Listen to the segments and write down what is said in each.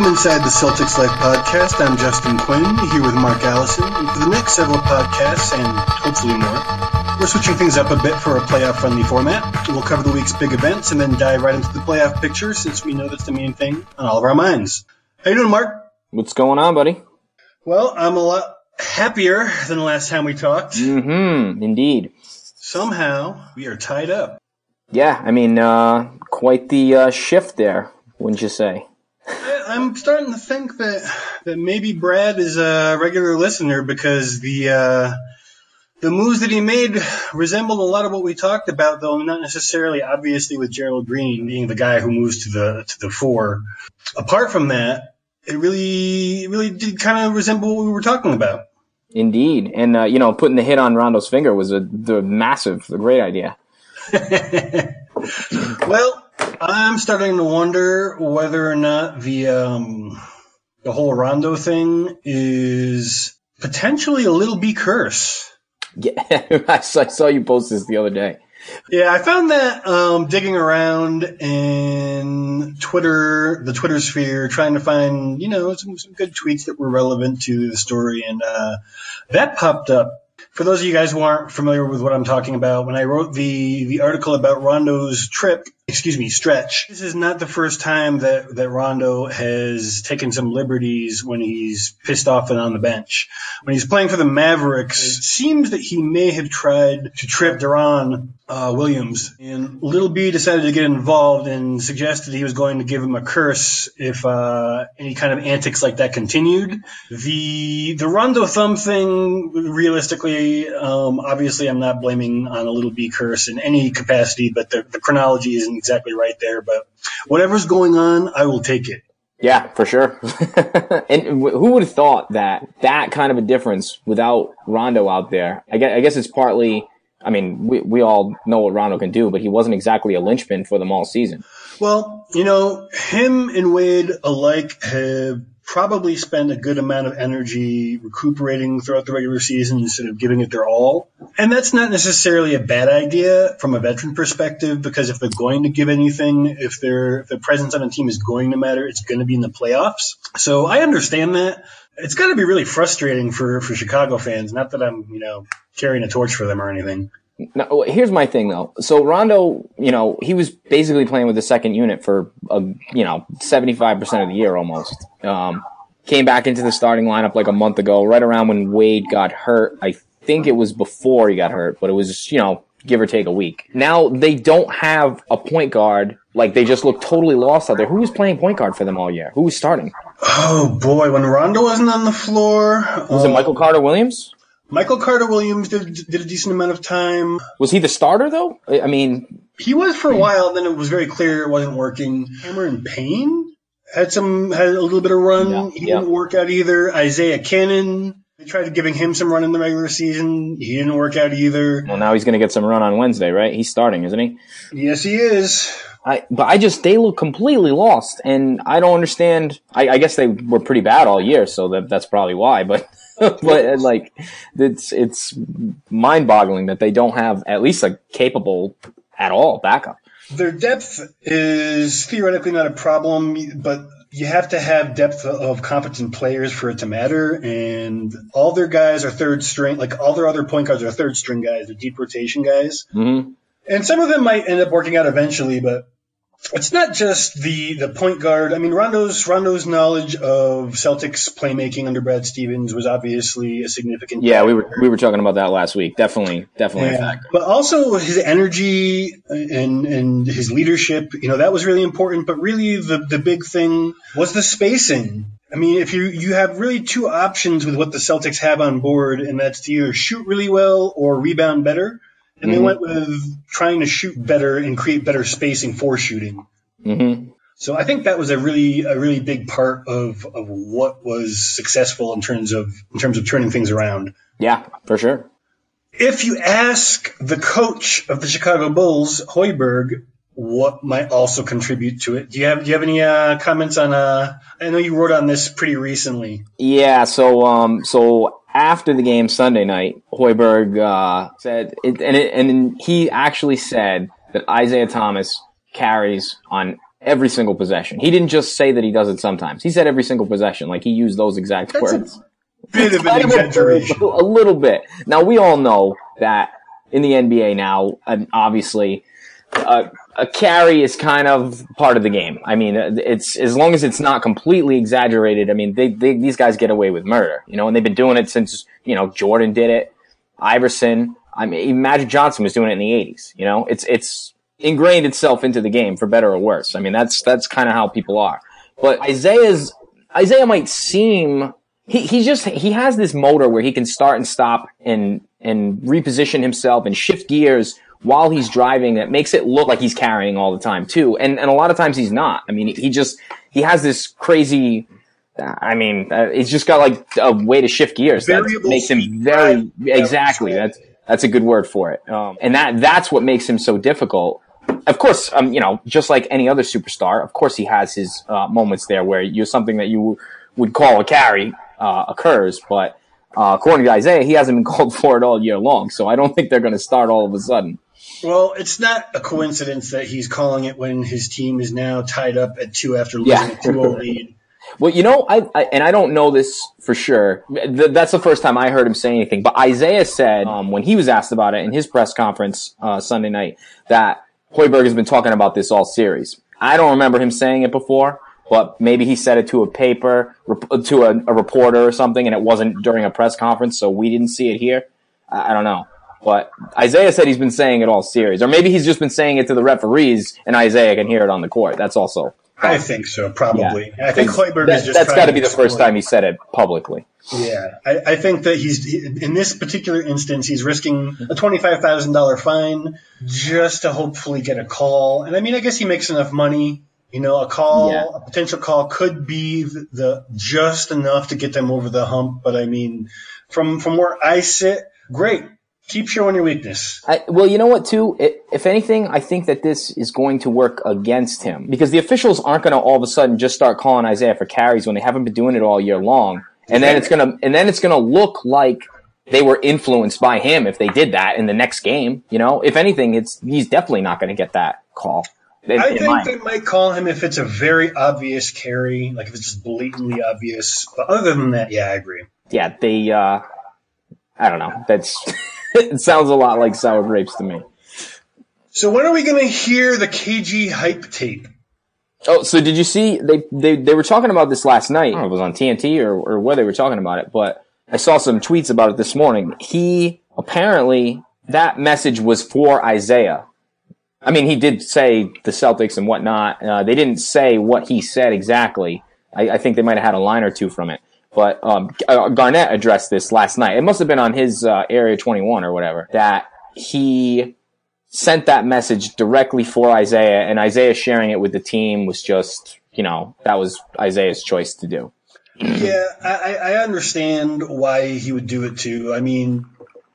Welcome inside the Celtics Life podcast. I'm Justin Quinn here with Mark Allison. And for the next several podcasts and hopefully more, we're switching things up a bit for a playoff friendly format. We'll cover the week's big events and then dive right into the playoff picture since we know that's the main thing on all of our minds. How you doing, Mark? What's going on, buddy? Well, I'm a lot happier than the last time we talked. Mm-hmm. Indeed. Somehow we are tied up. Yeah, I mean, uh, quite the uh, shift there, wouldn't you say? I'm starting to think that that maybe Brad is a regular listener because the uh, the moves that he made resembled a lot of what we talked about, though not necessarily obviously with Gerald Green being the guy who moves to the to the four. Apart from that, it really it really did kind of resemble what we were talking about. Indeed. And, uh, you know, putting the hit on Rondo's finger was a the massive, the great idea. well, I'm starting to wonder whether or not the um, the whole Rondo thing is potentially a Lil B curse. Yeah, I saw, you post this the other day. Yeah, I found that um, digging around in Twitter, the Twitter sphere, trying to find you know some, some good tweets that were relevant to the story, and uh, that popped up. For those of you guys who aren't familiar with what I'm talking about, when I wrote the the article about Rondo's trip, excuse me, stretch, this is not the first time that that Rondo has taken some liberties when he's pissed off and on the bench. When he's playing for the Mavericks, it seems that he may have tried to trip Deron uh, Williams, and Lil B decided to get involved and suggested he was going to give him a curse if uh, any kind of antics like that continued. The the Rondo thumb thing, realistically, um, obviously, I'm not blaming on a Lil B curse in any capacity, but the, the chronology isn't exactly right there. But whatever's going on, I will take it. Yeah, for sure. and who would have thought that that kind of a difference without Rondo out there? I guess, I guess it's partly. I mean, we we all know what Rondo can do, but he wasn't exactly a linchpin for them all season. Well, you know, him and Wade alike have probably spend a good amount of energy recuperating throughout the regular season instead of giving it their all. And that's not necessarily a bad idea from a veteran perspective because if they're going to give anything, if their their presence on a team is going to matter, it's going to be in the playoffs. So I understand that. It's got to be really frustrating for for Chicago fans. Not that I'm, you know, carrying a torch for them or anything. Now, here's my thing though. So Rondo, you know, he was basically playing with the second unit for a, you know, 75% of the year almost. Um, came back into the starting lineup like a month ago, right around when Wade got hurt. I think it was before he got hurt, but it was, just, you know, give or take a week. Now they don't have a point guard. Like they just look totally lost out there. Who was playing point guard for them all year? Who was starting? Oh boy, when Rondo wasn't on the floor, Was it Michael Carter Williams? Michael Carter Williams did, did a decent amount of time. Was he the starter though? I mean, He was for a while, then it was very clear it wasn't working. Cameron Payne had some had a little bit of run. Yeah, he yeah. didn't work out either. Isaiah Canaan, they tried giving him some run in the regular season. He didn't work out either. well now he's going to get some run on Wednesday, right? He's starting, isn't he? Yes, he is. I, but I just they look completely lost, and I don't understand. I, I guess they were pretty bad all year, so that that's probably why. But but uh, like it's it's mind boggling that they don't have at least a capable at all backup. Their depth is theoretically not a problem, but you have to have depth of competent players for it to matter. And all their guys are third string, like all their other point guards are third string guys, they're deep rotation guys. hmm And some of them might end up working out eventually, but it's not just the, the point guard. I mean, Rondo's Rondo's knowledge of Celtics playmaking under Brad Stevens was obviously a significant. Yeah, we were we were talking about that last week. Definitely, definitely a Yeah. factor. But also his energy and and his leadership, you know, that was really important. But really, the the big thing was the spacing. I mean, if you you have really two options with what the Celtics have on board, and that's to either shoot really well or rebound better. And they went with trying to shoot better and create better spacing for shooting. Mm-hmm. So I think that was a really a really big part of, of what was successful in terms of in terms of turning things around. Yeah, for sure. If you ask the coach of the Chicago Bulls, Hoiberg, what might also contribute to it, do you have do you have any uh, comments on? Uh, I know you wrote on this pretty recently. Yeah. So um, so after the game Sunday night, Hoiberg uh, said, it, and it, and he actually said that Isaiah Thomas carries on every single possession. He didn't just say that he does it sometimes. He said every single possession. Like he used those exact That's words. a bit of an Kind a- exaggeration. A, little bit. Now we all know that in the NBA now, and obviously, uh, a carry is kind of part of the game. I mean, it's as long as it's not completely exaggerated. I mean, they, they these guys get away with murder, you know, and they've been doing it since you know Jordan did it, Iverson. I mean, Magic Johnson was doing it in the '80s. You know, it's it's ingrained itself into the game for better or worse. I mean, that's that's kind of how people are. But Isaiah's Isaiah might seem he he just he has this motor where he can start and stop and and reposition himself and shift gears while he's driving that makes it look like he's carrying all the time too. And and a lot of times he's not. I mean, he just he has this crazy. I mean, uh, he's just got like a way to shift gears that makes him very exactly. That's that's a good word for it. Um, and that that's what makes him so difficult. Of course, um, you know, just like any other superstar, of course he has his uh, moments there where you something that you would call a carry uh, occurs, but uh, according to Isaiah, he hasn't been called for it all year long. So I don't think they're going to start all of a sudden. Well, it's not a coincidence that he's calling it when his team is now tied up at two after losing Yeah. a 2-0 lead. Well, you know, I, I and I don't know this for sure. Th- that's the first time I heard him say anything. But Isaiah said um, when he was asked about it in his press conference uh, Sunday night that Hoiberg has been talking about this all series. I don't remember him saying it before, but maybe he said it to a paper, rep- to a, a reporter or something, and it wasn't during a press conference, so we didn't see it here. I, I don't know. But Isaiah said he's been saying it all series, or maybe he's just been saying it to the referees, and Isaiah can hear it on the court. That's also I think so, probably. I think Hoiberg that, is just that's got to be the first time he said it publicly. Yeah, I, I think that he's in this particular instance he's risking a twenty-five thousand dollar fine just to hopefully get a call. And I mean, I guess he makes enough money. You know, a call, Yeah. a potential call could be the, the just enough to get them over the hump. But I mean, from from where I sit, great. Keep showing your weakness. I, well, you know what, too? It, if anything, I think that this is going to work against him because the officials aren't going to all of a sudden just start calling Isaiah for carries when they haven't been doing it all year long, and then it's gonna and then it's gonna look like they were influenced by him if they did that in the next game. You know, if anything, it's he's definitely not going to get that call. In- I think they might call him if it's a very obvious carry, like if it's just blatantly obvious. But other than that, yeah, I agree. yeah, they. Uh, I don't know. That's it sounds a lot like sour grapes to me. So when are we going to hear the KG hype tape? Oh, so did you see they they they were talking about this last night? I don't know if it was on TNT or or where they were talking about it, but I saw some tweets about it this morning. He apparently that message was for Isaiah. I mean, he did say the Celtics and whatnot. Uh, they didn't say what he said exactly. I, I think they might have had a line or two from it. But um, uh, Garnett addressed this last night. It must have been on his uh, Area 21 or whatever that he sent that message directly for Isaiah, and Isaiah sharing it with the team was just, you know, that was Isaiah's choice to do. Yeah, I, I understand why he would do it too. I mean,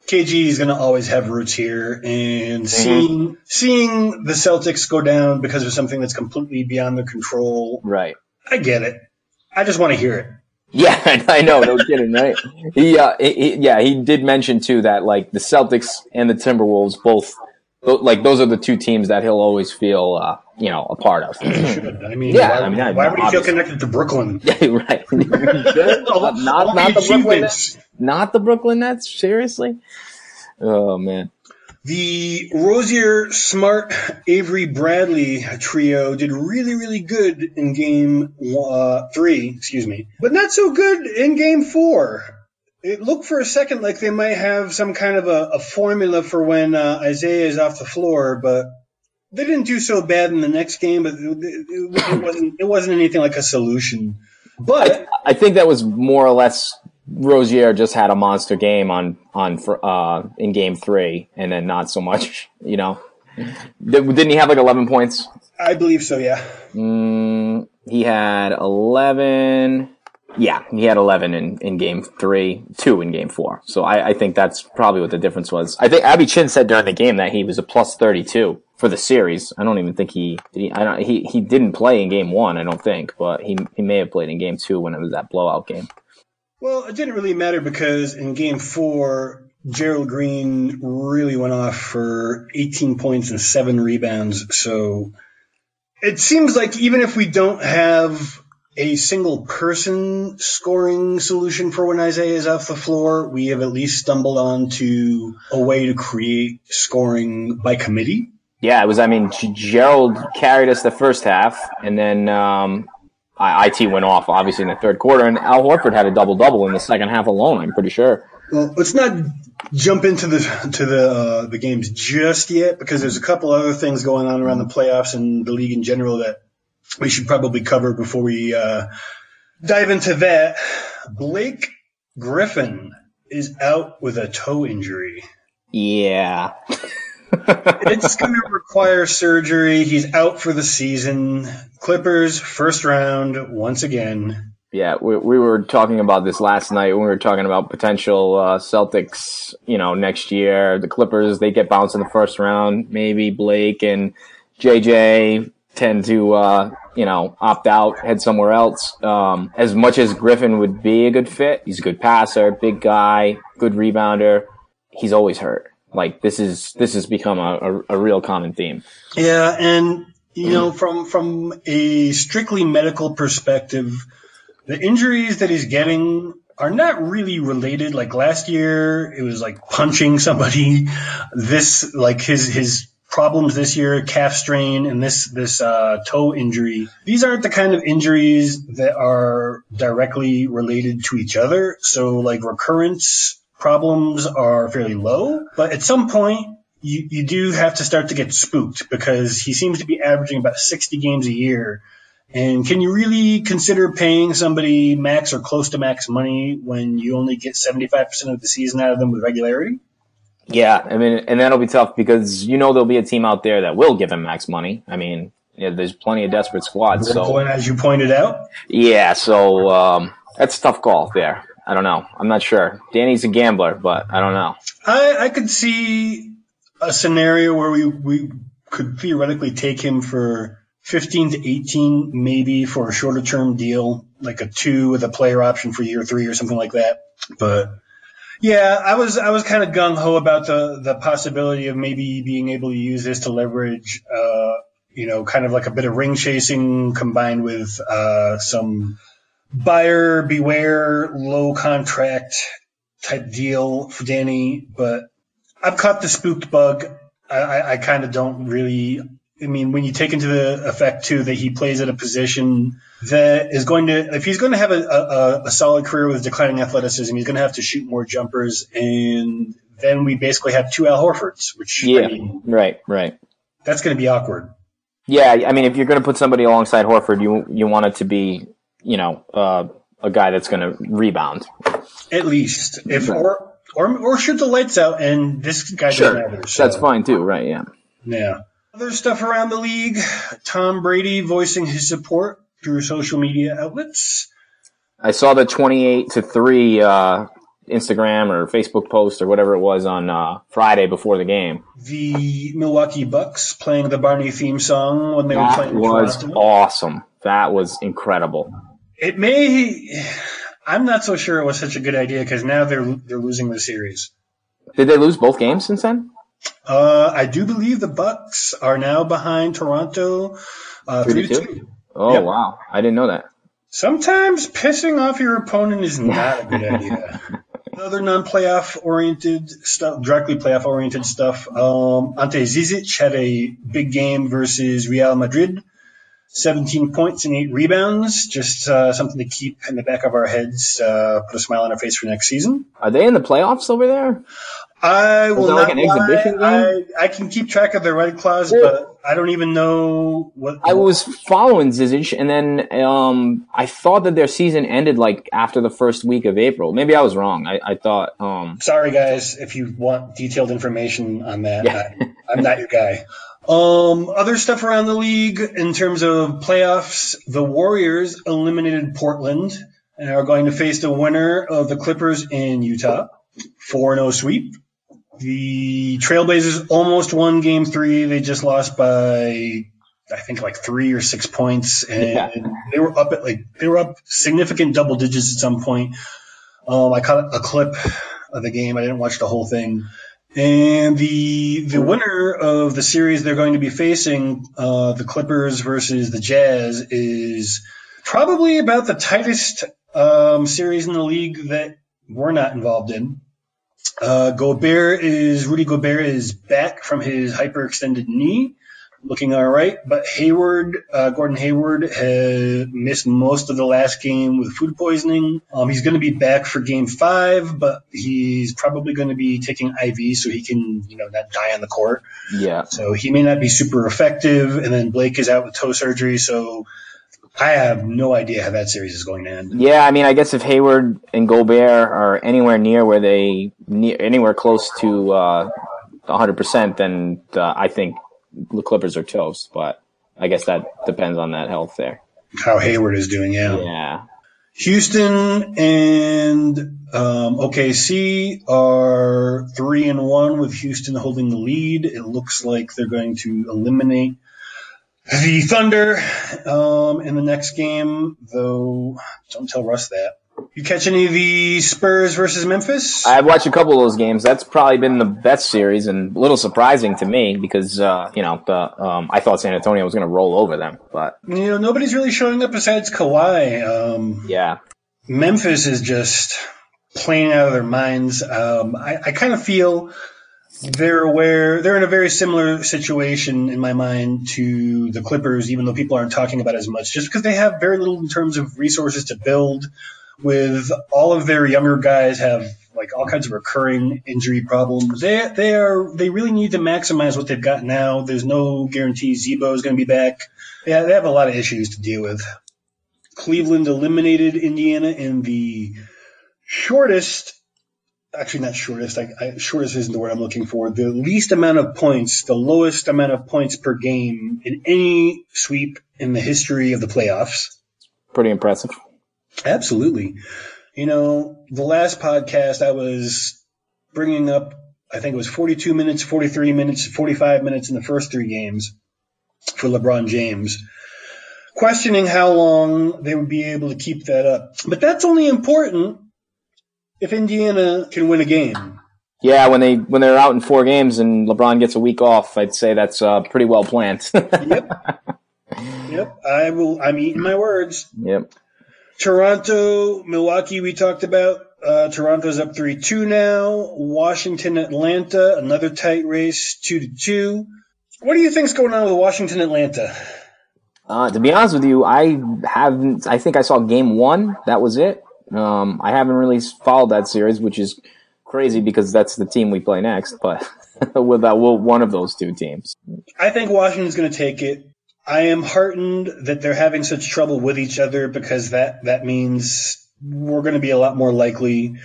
KG is going to always have roots here, and seeing seeing the Celtics go down because of something that's completely beyond their control, Right. I get it. I just want to hear it. Yeah, I know, no kidding, right? He, uh, he, yeah, he did mention too that like the Celtics and the Timberwolves both, like those are the two teams that he'll always feel, uh, you know, a part of. I mean, Yeah, why, I mean, I- why would he feel connected to Brooklyn? right. not, not, not the Brooklyn Nets. Not the Brooklyn Nets. Seriously? Oh man. The Rozier, Smart, Avery, Bradley trio did really, really good in game uh, three, excuse me, but not so good in game four. It looked for a second like they might have some kind of a, a formula for when uh, Isaiah is off the floor, but they didn't do so bad in the next game. But it, it, it wasn't it wasn't anything like a solution. But I think that was more or less Rozier just had a monster game on on uh, in game three, and then not so much. You know, didn't he have like eleven points? I believe so. Yeah. Mm, he had eleven. Yeah, he had 11 in, in game three, two in game four. So I, I think that's probably what the difference was. I think Abby Chin said during the game that he was a plus 32 for the series. I don't even think he, he I don't, he, he didn't play in game one, I don't think, but he, he may have played in game two when it was that blowout game. Well, it didn't really matter because in game four, Gerald Green really went off for 18 points and seven rebounds. So it seems like even if we don't have a single person scoring solution for when Isaiah is off the floor, we have at least stumbled onto a way to create scoring by committee. Yeah, it was. I mean, Gerald carried us the first half, and then um, IT went off obviously in the third quarter, and Al Horford had a double double in the second half alone. I'm pretty sure. Well, let's not jump into the to the uh, the games just yet because there's a couple other things going on around the playoffs and the league in general that we should probably cover before we uh, dive into that. Blake Griffin is out with a toe injury. Yeah. it's going to require surgery. He's out for the season. Clippers, first round, once again. Yeah, we, we were talking about this last night when we were talking about potential uh, Celtics, you know, next year. The Clippers, they get bounced in the first round. Maybe Blake and JJ tend to, uh, you know, opt out, head somewhere else. Um, as much as Griffin would be a good fit, he's a good passer, big guy, good rebounder. He's always hurt. Like this is this has become a, a, a real common theme. Yeah, and you know, from from a strictly medical perspective, the injuries that he's getting are not really related. Like last year, it was like punching somebody. This, like his his problems this year, calf strain and this this uh, toe injury. These aren't the kind of injuries that are directly related to each other. So like recurrence problems are fairly low, but at some point you, you do have to start to get spooked because he seems to be averaging about 60 games a year. And can you really consider paying somebody max or close to max money when you only get 75% of the season out of them with regularity? Yeah, I mean, and that'll be tough because you know there'll be a team out there that will give him max money. I mean, yeah, there's plenty of desperate squads. So, as you pointed out. Yeah, so um, that's a tough call there. I don't know. I'm not sure. Danny's a gambler, but I don't know. I, I could see a scenario where we, we could theoretically take him for 15 to 18, maybe for a shorter term deal, like a two with a player option for year three or something like that. But yeah, I was I was kind of gung ho about the the possibility of maybe being able to use this to leverage, uh, you know, kind of like a bit of ring chasing combined with uh, some buyer beware, low contract type deal for Danny, but I've caught the spooked bug. I, I, I kind of don't really. I mean, when you take into the effect too that he plays at a position that is going to, if he's going to have a, a, a solid career with declining athleticism, he's going to have to shoot more jumpers, and then we basically have two Al Horfords, which yeah, I mean, right, right. That's going to be awkward. Yeah, I mean, if you're going to put somebody alongside Horford, you you want it to be you know, uh, a guy that's going to rebound. At least, if or or or shoot the lights out, and this guy sure. doesn't either. So. That's fine too, right? Yeah. Yeah. Other stuff around the league: Tom Brady voicing his support through social media outlets. I saw the twenty-eight to three uh, Instagram or Facebook post or whatever it was on uh, Friday before the game. The Milwaukee Bucks playing the Barney theme song when they that were playing. was awesome. That was incredible. It may. I'm not so sure it was such a good idea because now they're they're losing the series. Did they lose both games since then? Uh, I do believe the Bucks are now behind Toronto, uh, three to two. Oh yep. wow, I didn't know that. Sometimes pissing off your opponent is not a good idea. Other non-playoff oriented stuff, directly playoff oriented stuff. Um, Ante Zizic had a big game versus Real Madrid. 17 points and eight rebounds. Just uh, something to keep in the back of our heads, uh, put a smile on our face for next season. Are they in the playoffs over there? I will like not an exhibition lie. game? I, I can keep track of their red claws, Well- but I don't even know what. I was following Zizic, and then um, I thought that their season ended like after the first week of April. Maybe I was wrong. I, I thought. Um, Sorry, guys, if you want detailed information on that. Yeah. I, I'm not your guy. Um, other stuff around the league in terms of playoffs, the Warriors eliminated Portland and are going to face the winner of the Clippers in Utah. 4 0 sweep. The Trailblazers almost won game three. They just lost by, I think, like three or six points. And Yeah. they were up at like, they were up significant double digits at some point. Um, I caught a clip of the game. I didn't watch the whole thing. And the the winner of the series they're going to be facing, uh, the Clippers versus the Jazz, is probably about the tightest um, series in the league that we're not involved in. Uh, Gobert is Rudy Gobert is back from his hyperextended knee, looking all right. But Hayward, uh, Gordon Hayward, has missed most of the last game with food poisoning. Um, he's going to be back for Game Five, but he's probably going to be taking IV so he can, you know, not die on the court. yeah, So he may not be super effective. And then Blake is out with toe surgery, so I have no idea how that series is going to end. yeah. I mean, I guess if Hayward and Gobert are anywhere near where they ne- anywhere close to uh, 100%, then uh, I think the Clippers are toast. But I guess that depends on that health there. How Hayward is doing, yeah. Yeah. Houston and um, OKC are three and one with Houston holding the lead. It looks like they're going to eliminate the Thunder um, in the next game, though. Don't tell Russ that. You catch any of the Spurs versus Memphis? I've watched a couple of those games. That's probably been the best series, and a little surprising to me because uh, you know the, um, I thought San Antonio was going to roll over them, but you know, nobody's really showing up besides Kawhi. Um, yeah, Memphis is just playing out of their minds. Um, I, I kind of feel they're aware they're in a very similar situation in my mind to the Clippers, even though people aren't talking about it as much, just because they have very little in terms of resources to build. With all of their younger guys have like all kinds of recurring injury problems. They they are they really need to maximize what they've got now. There's no guarantee Z-Bo is going to be back. Yeah, they have a lot of issues to deal with. Cleveland eliminated Indiana in the shortest, actually not shortest, I, I, shortest isn't the word I'm looking for, the least amount of points, the lowest amount of points per game in any sweep in the history of the playoffs. pretty impressive. Absolutely. You know, the last podcast I was bringing up, I think it was 42 minutes, 43 minutes, 45 minutes in the first three games for LeBron James, questioning how long they would be able to keep that up. But that's only important if Indiana can win a game. Yeah, when they when they're out in four games and LeBron gets a week off, I'd say that's uh, pretty well planned. Yep. yep. I will, I'm eating my words. yep. Toronto, Milwaukee, we talked about. Uh, Toronto's up 3 2 now. Washington, Atlanta, another tight race, 2 to 2. What do you think's going on with Washington, Atlanta? Uh, to be honest with you, I haven't. I think I saw game one. That was it. Um, I haven't really followed that series, which is crazy because that's the team we play next. But with that, well, one of those two teams. I think Washington's going to take it. I am heartened that they're having such trouble with each other because that, that means we're going to be a lot more likely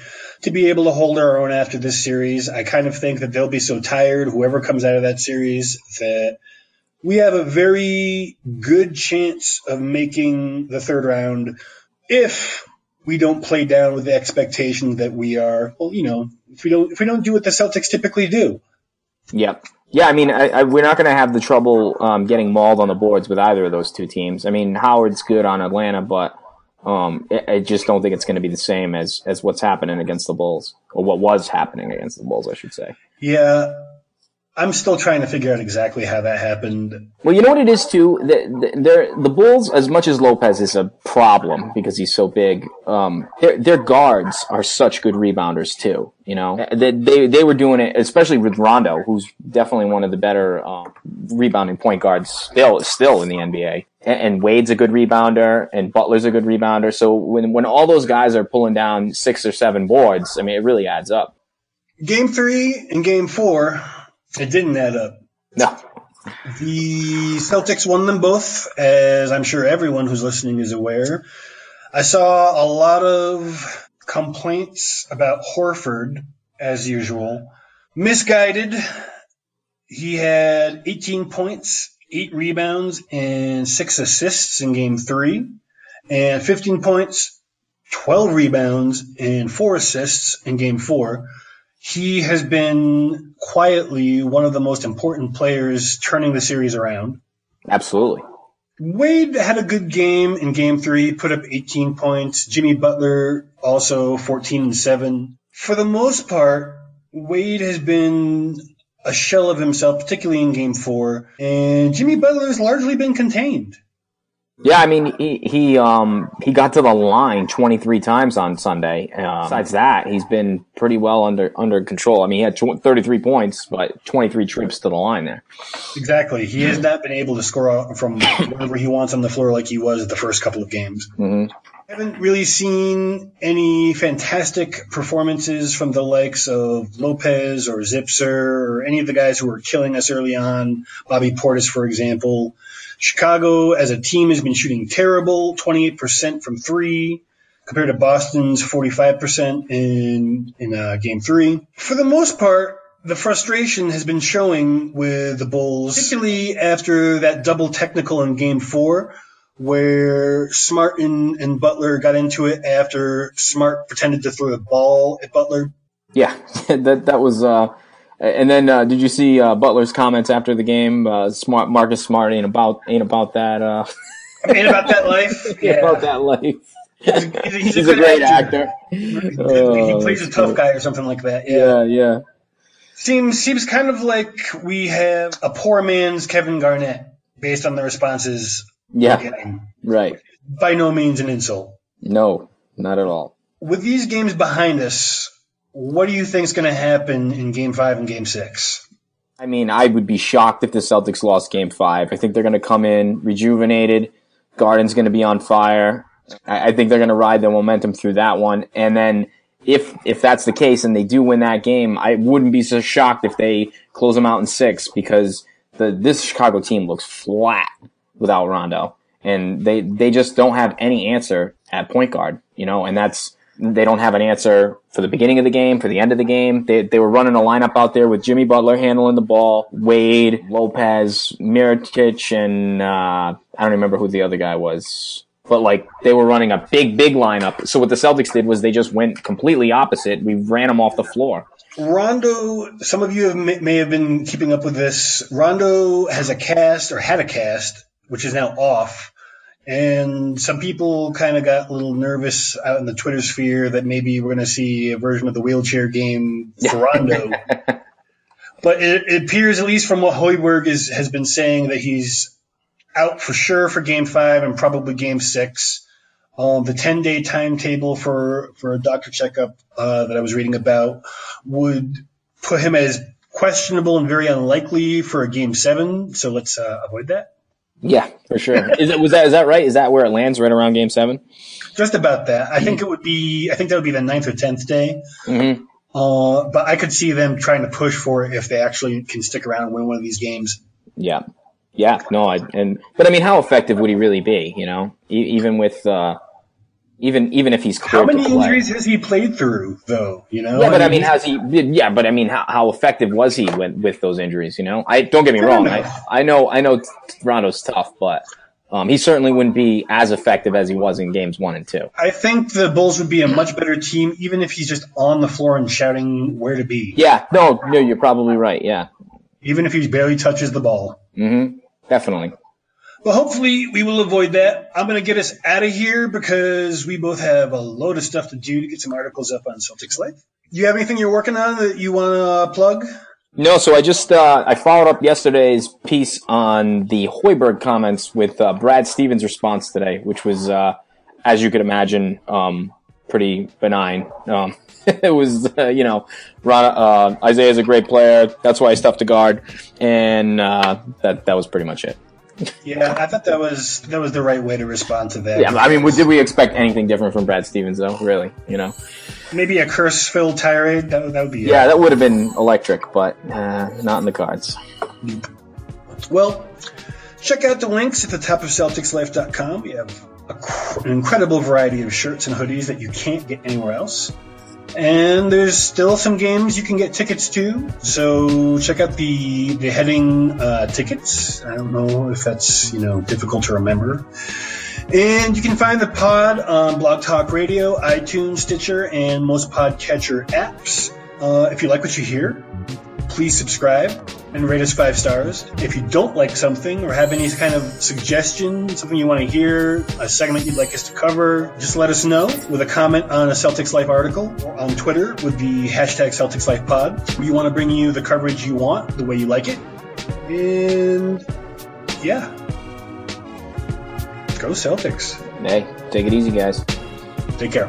to be able to hold our own after this series. I kind of think that they'll be so tired, whoever comes out of that series, that we have a very good chance of making the third round if we don't play down with the expectation that we are, well, you know, if we don't, if we don't do what the Celtics typically do. Yep. Yeah, I mean, I, I, we're not going to have the trouble um, getting mauled on the boards with either of those two teams. I mean, Howard's good on Atlanta, but um, I, I just don't think it's going to be the same as as what's happening against the Bulls, or what was happening against the Bulls, I should say. Yeah, I'm still trying to figure out exactly how that happened. Well, you know what it is too. The, the, the Bulls, as much as Lopez is a problem because he's so big, um, their their guards are such good rebounders too. You know, they they, they were doing it, especially with Rondo, who's definitely one of the better um, rebounding point guards still still in the NBA. And, and Wade's a good rebounder, and Butler's a good rebounder. So when when all those guys are pulling down six or seven boards, I mean, it really adds up. Game three and game four, it didn't add up. No. The Celtics won them both, as I'm sure everyone who's listening is aware. I saw a lot of complaints about Horford, as usual. Misguided. He had 18 points, 8 rebounds, and 6 assists in game 3, and 15 points, 12 rebounds, and 4 assists in game 4 he has been quietly one of the most important players turning the series around. Absolutely. Wade had a good game in game three, put up 18 points. Jimmy Butler also 14 and 7. For the most part, Wade has been a shell of himself, particularly in game four, and Jimmy Butler has largely been contained. Yeah, I mean he he um he got to the line 23 times on Sunday. Um, besides that, he's been pretty well under under control. I mean, he had 33 points, but 23 trips to the line there. Exactly. He has not been able to score from wherever he wants on the floor like he was the first couple of games. Mm-hmm. Haven't really seen any fantastic performances from the likes of Lopez or Zipser or any of the guys who were killing us early on. Bobby Portis, for example. Chicago as a team has been shooting terrible, 28% from three compared to Boston's 45% in in uh, game three. For the most part, the frustration has been showing with the Bulls, particularly after that double technical in game four, where Smart and, and Butler got into it after Smart pretended to throw the ball at Butler. Yeah, that that was uh and then, uh, did you see uh, Butler's comments after the game? Uh, Smart Marcus Smart ain't about ain't about that. Uh, ain't about that life. Yeah. about that life. He's, a, he's, he's a, a great actor. actor. he plays a tough guy or something like that. Yeah, yeah. yeah. Seems seems kind of like we have a poor man's Kevin Garnett based on the responses. Yeah, right. By no means an insult. No, not at all. With these games behind us, what do you think is going to happen in Game Five and Game Six? I mean, I would be shocked if the Celtics lost Game Five. I think they're going to come in rejuvenated. Garden's going to be on fire. I, I think they're going to ride the momentum through that one, and then if if that's the case and they do win that game, I wouldn't be so shocked if they close them out in six because the this Chicago team looks flat without Rondo, and they they just don't have any answer at point guard, you know, and that's they don't have an answer for the beginning of the game, for the end of the game. They, they were running a lineup out there with Jimmy Butler handling the ball, Wade, Lopez, Mirotic, and uh, I don't remember who the other guy was. But like they were running a big, big lineup. So what the Celtics did was they just went completely opposite. We ran them off the floor. Rondo, some of you have, may have been keeping up with this. Rondo has a cast or had a cast, which is now off and some people kind of got a little nervous out in the Twitter sphere that maybe we're going to see a version of the wheelchair game for Rondo. but it, it, appears, at least from what Hoiberg is, has been saying, that he's out for sure for Game Five and probably Game Six. Um, the 10 day timetable for, for a doctor checkup uh, that I was reading about would put him as questionable and very unlikely for a Game Seven. So let's uh, avoid that. Yeah, for sure. is it was that is that right? Is that where it lands right around game seven? Just about that. I think it would be. I think that would be the ninth or tenth day. Mm-hmm. Uh, but I could see them trying to push for it if they actually can stick around and win one of these games. Yeah, yeah. No, I, and but I mean, how effective would he really be? You know, e- even with. Uh, even even if he's how many injuries has he played through though you know yeah but i mean, has he yeah but i mean how, how effective was he with, with those injuries you know i don't get me wrong I, I know i know rondo's tough but um, he certainly wouldn't be as effective as he was in games one and two. I think the Bulls would be a much better team, even if he's just on the floor and shouting where to be. Yeah, no, no, you're probably right. Yeah, even if he barely touches the ball. Mm-hmm. Definitely. But hopefully we will avoid that. I'm going to get us out of here because we both have a load of stuff to do to get some articles up on Celtics Life. You have anything you're working on that you want to uh, plug? No, so I just uh, I followed up yesterday's piece on the Hoiberg comments with uh, Brad Stevens' response today, which was, uh, as you could imagine, um, pretty benign. Um, it was, uh, you know, Ron, uh, Isaiah's a great player. That's why I stuffed a guard, and that that was pretty much it. Yeah, I thought that was that was the right way to respond to that. Yeah, I mean, did we expect anything different from Brad Stevens though? Really, you know? Maybe a curse-filled tirade. That, that would be. Yeah, that would have been electric, but uh, not in the cards. Well, check out the links at the top of CelticsLife.com. We have a, an incredible variety of shirts and hoodies that you can't get anywhere else. And there's still some games you can get tickets to, so check out the the heading uh, tickets. I don't know if that's you know difficult to remember. And you can find the pod on Blog Talk Radio, iTunes, Stitcher, and most podcatcher apps. Uh, if you like what you hear, please subscribe and rate us five stars. If you don't like something or have any kind of suggestion, something you want to hear, a segment you'd like us to cover, just let us know with a comment on a Celtics Life article or on Twitter with the hashtag Celtics Life Pod. We want to bring you the coverage you want, the way you like it. And yeah. Go Celtics. Hey, take it easy, guys. Take care.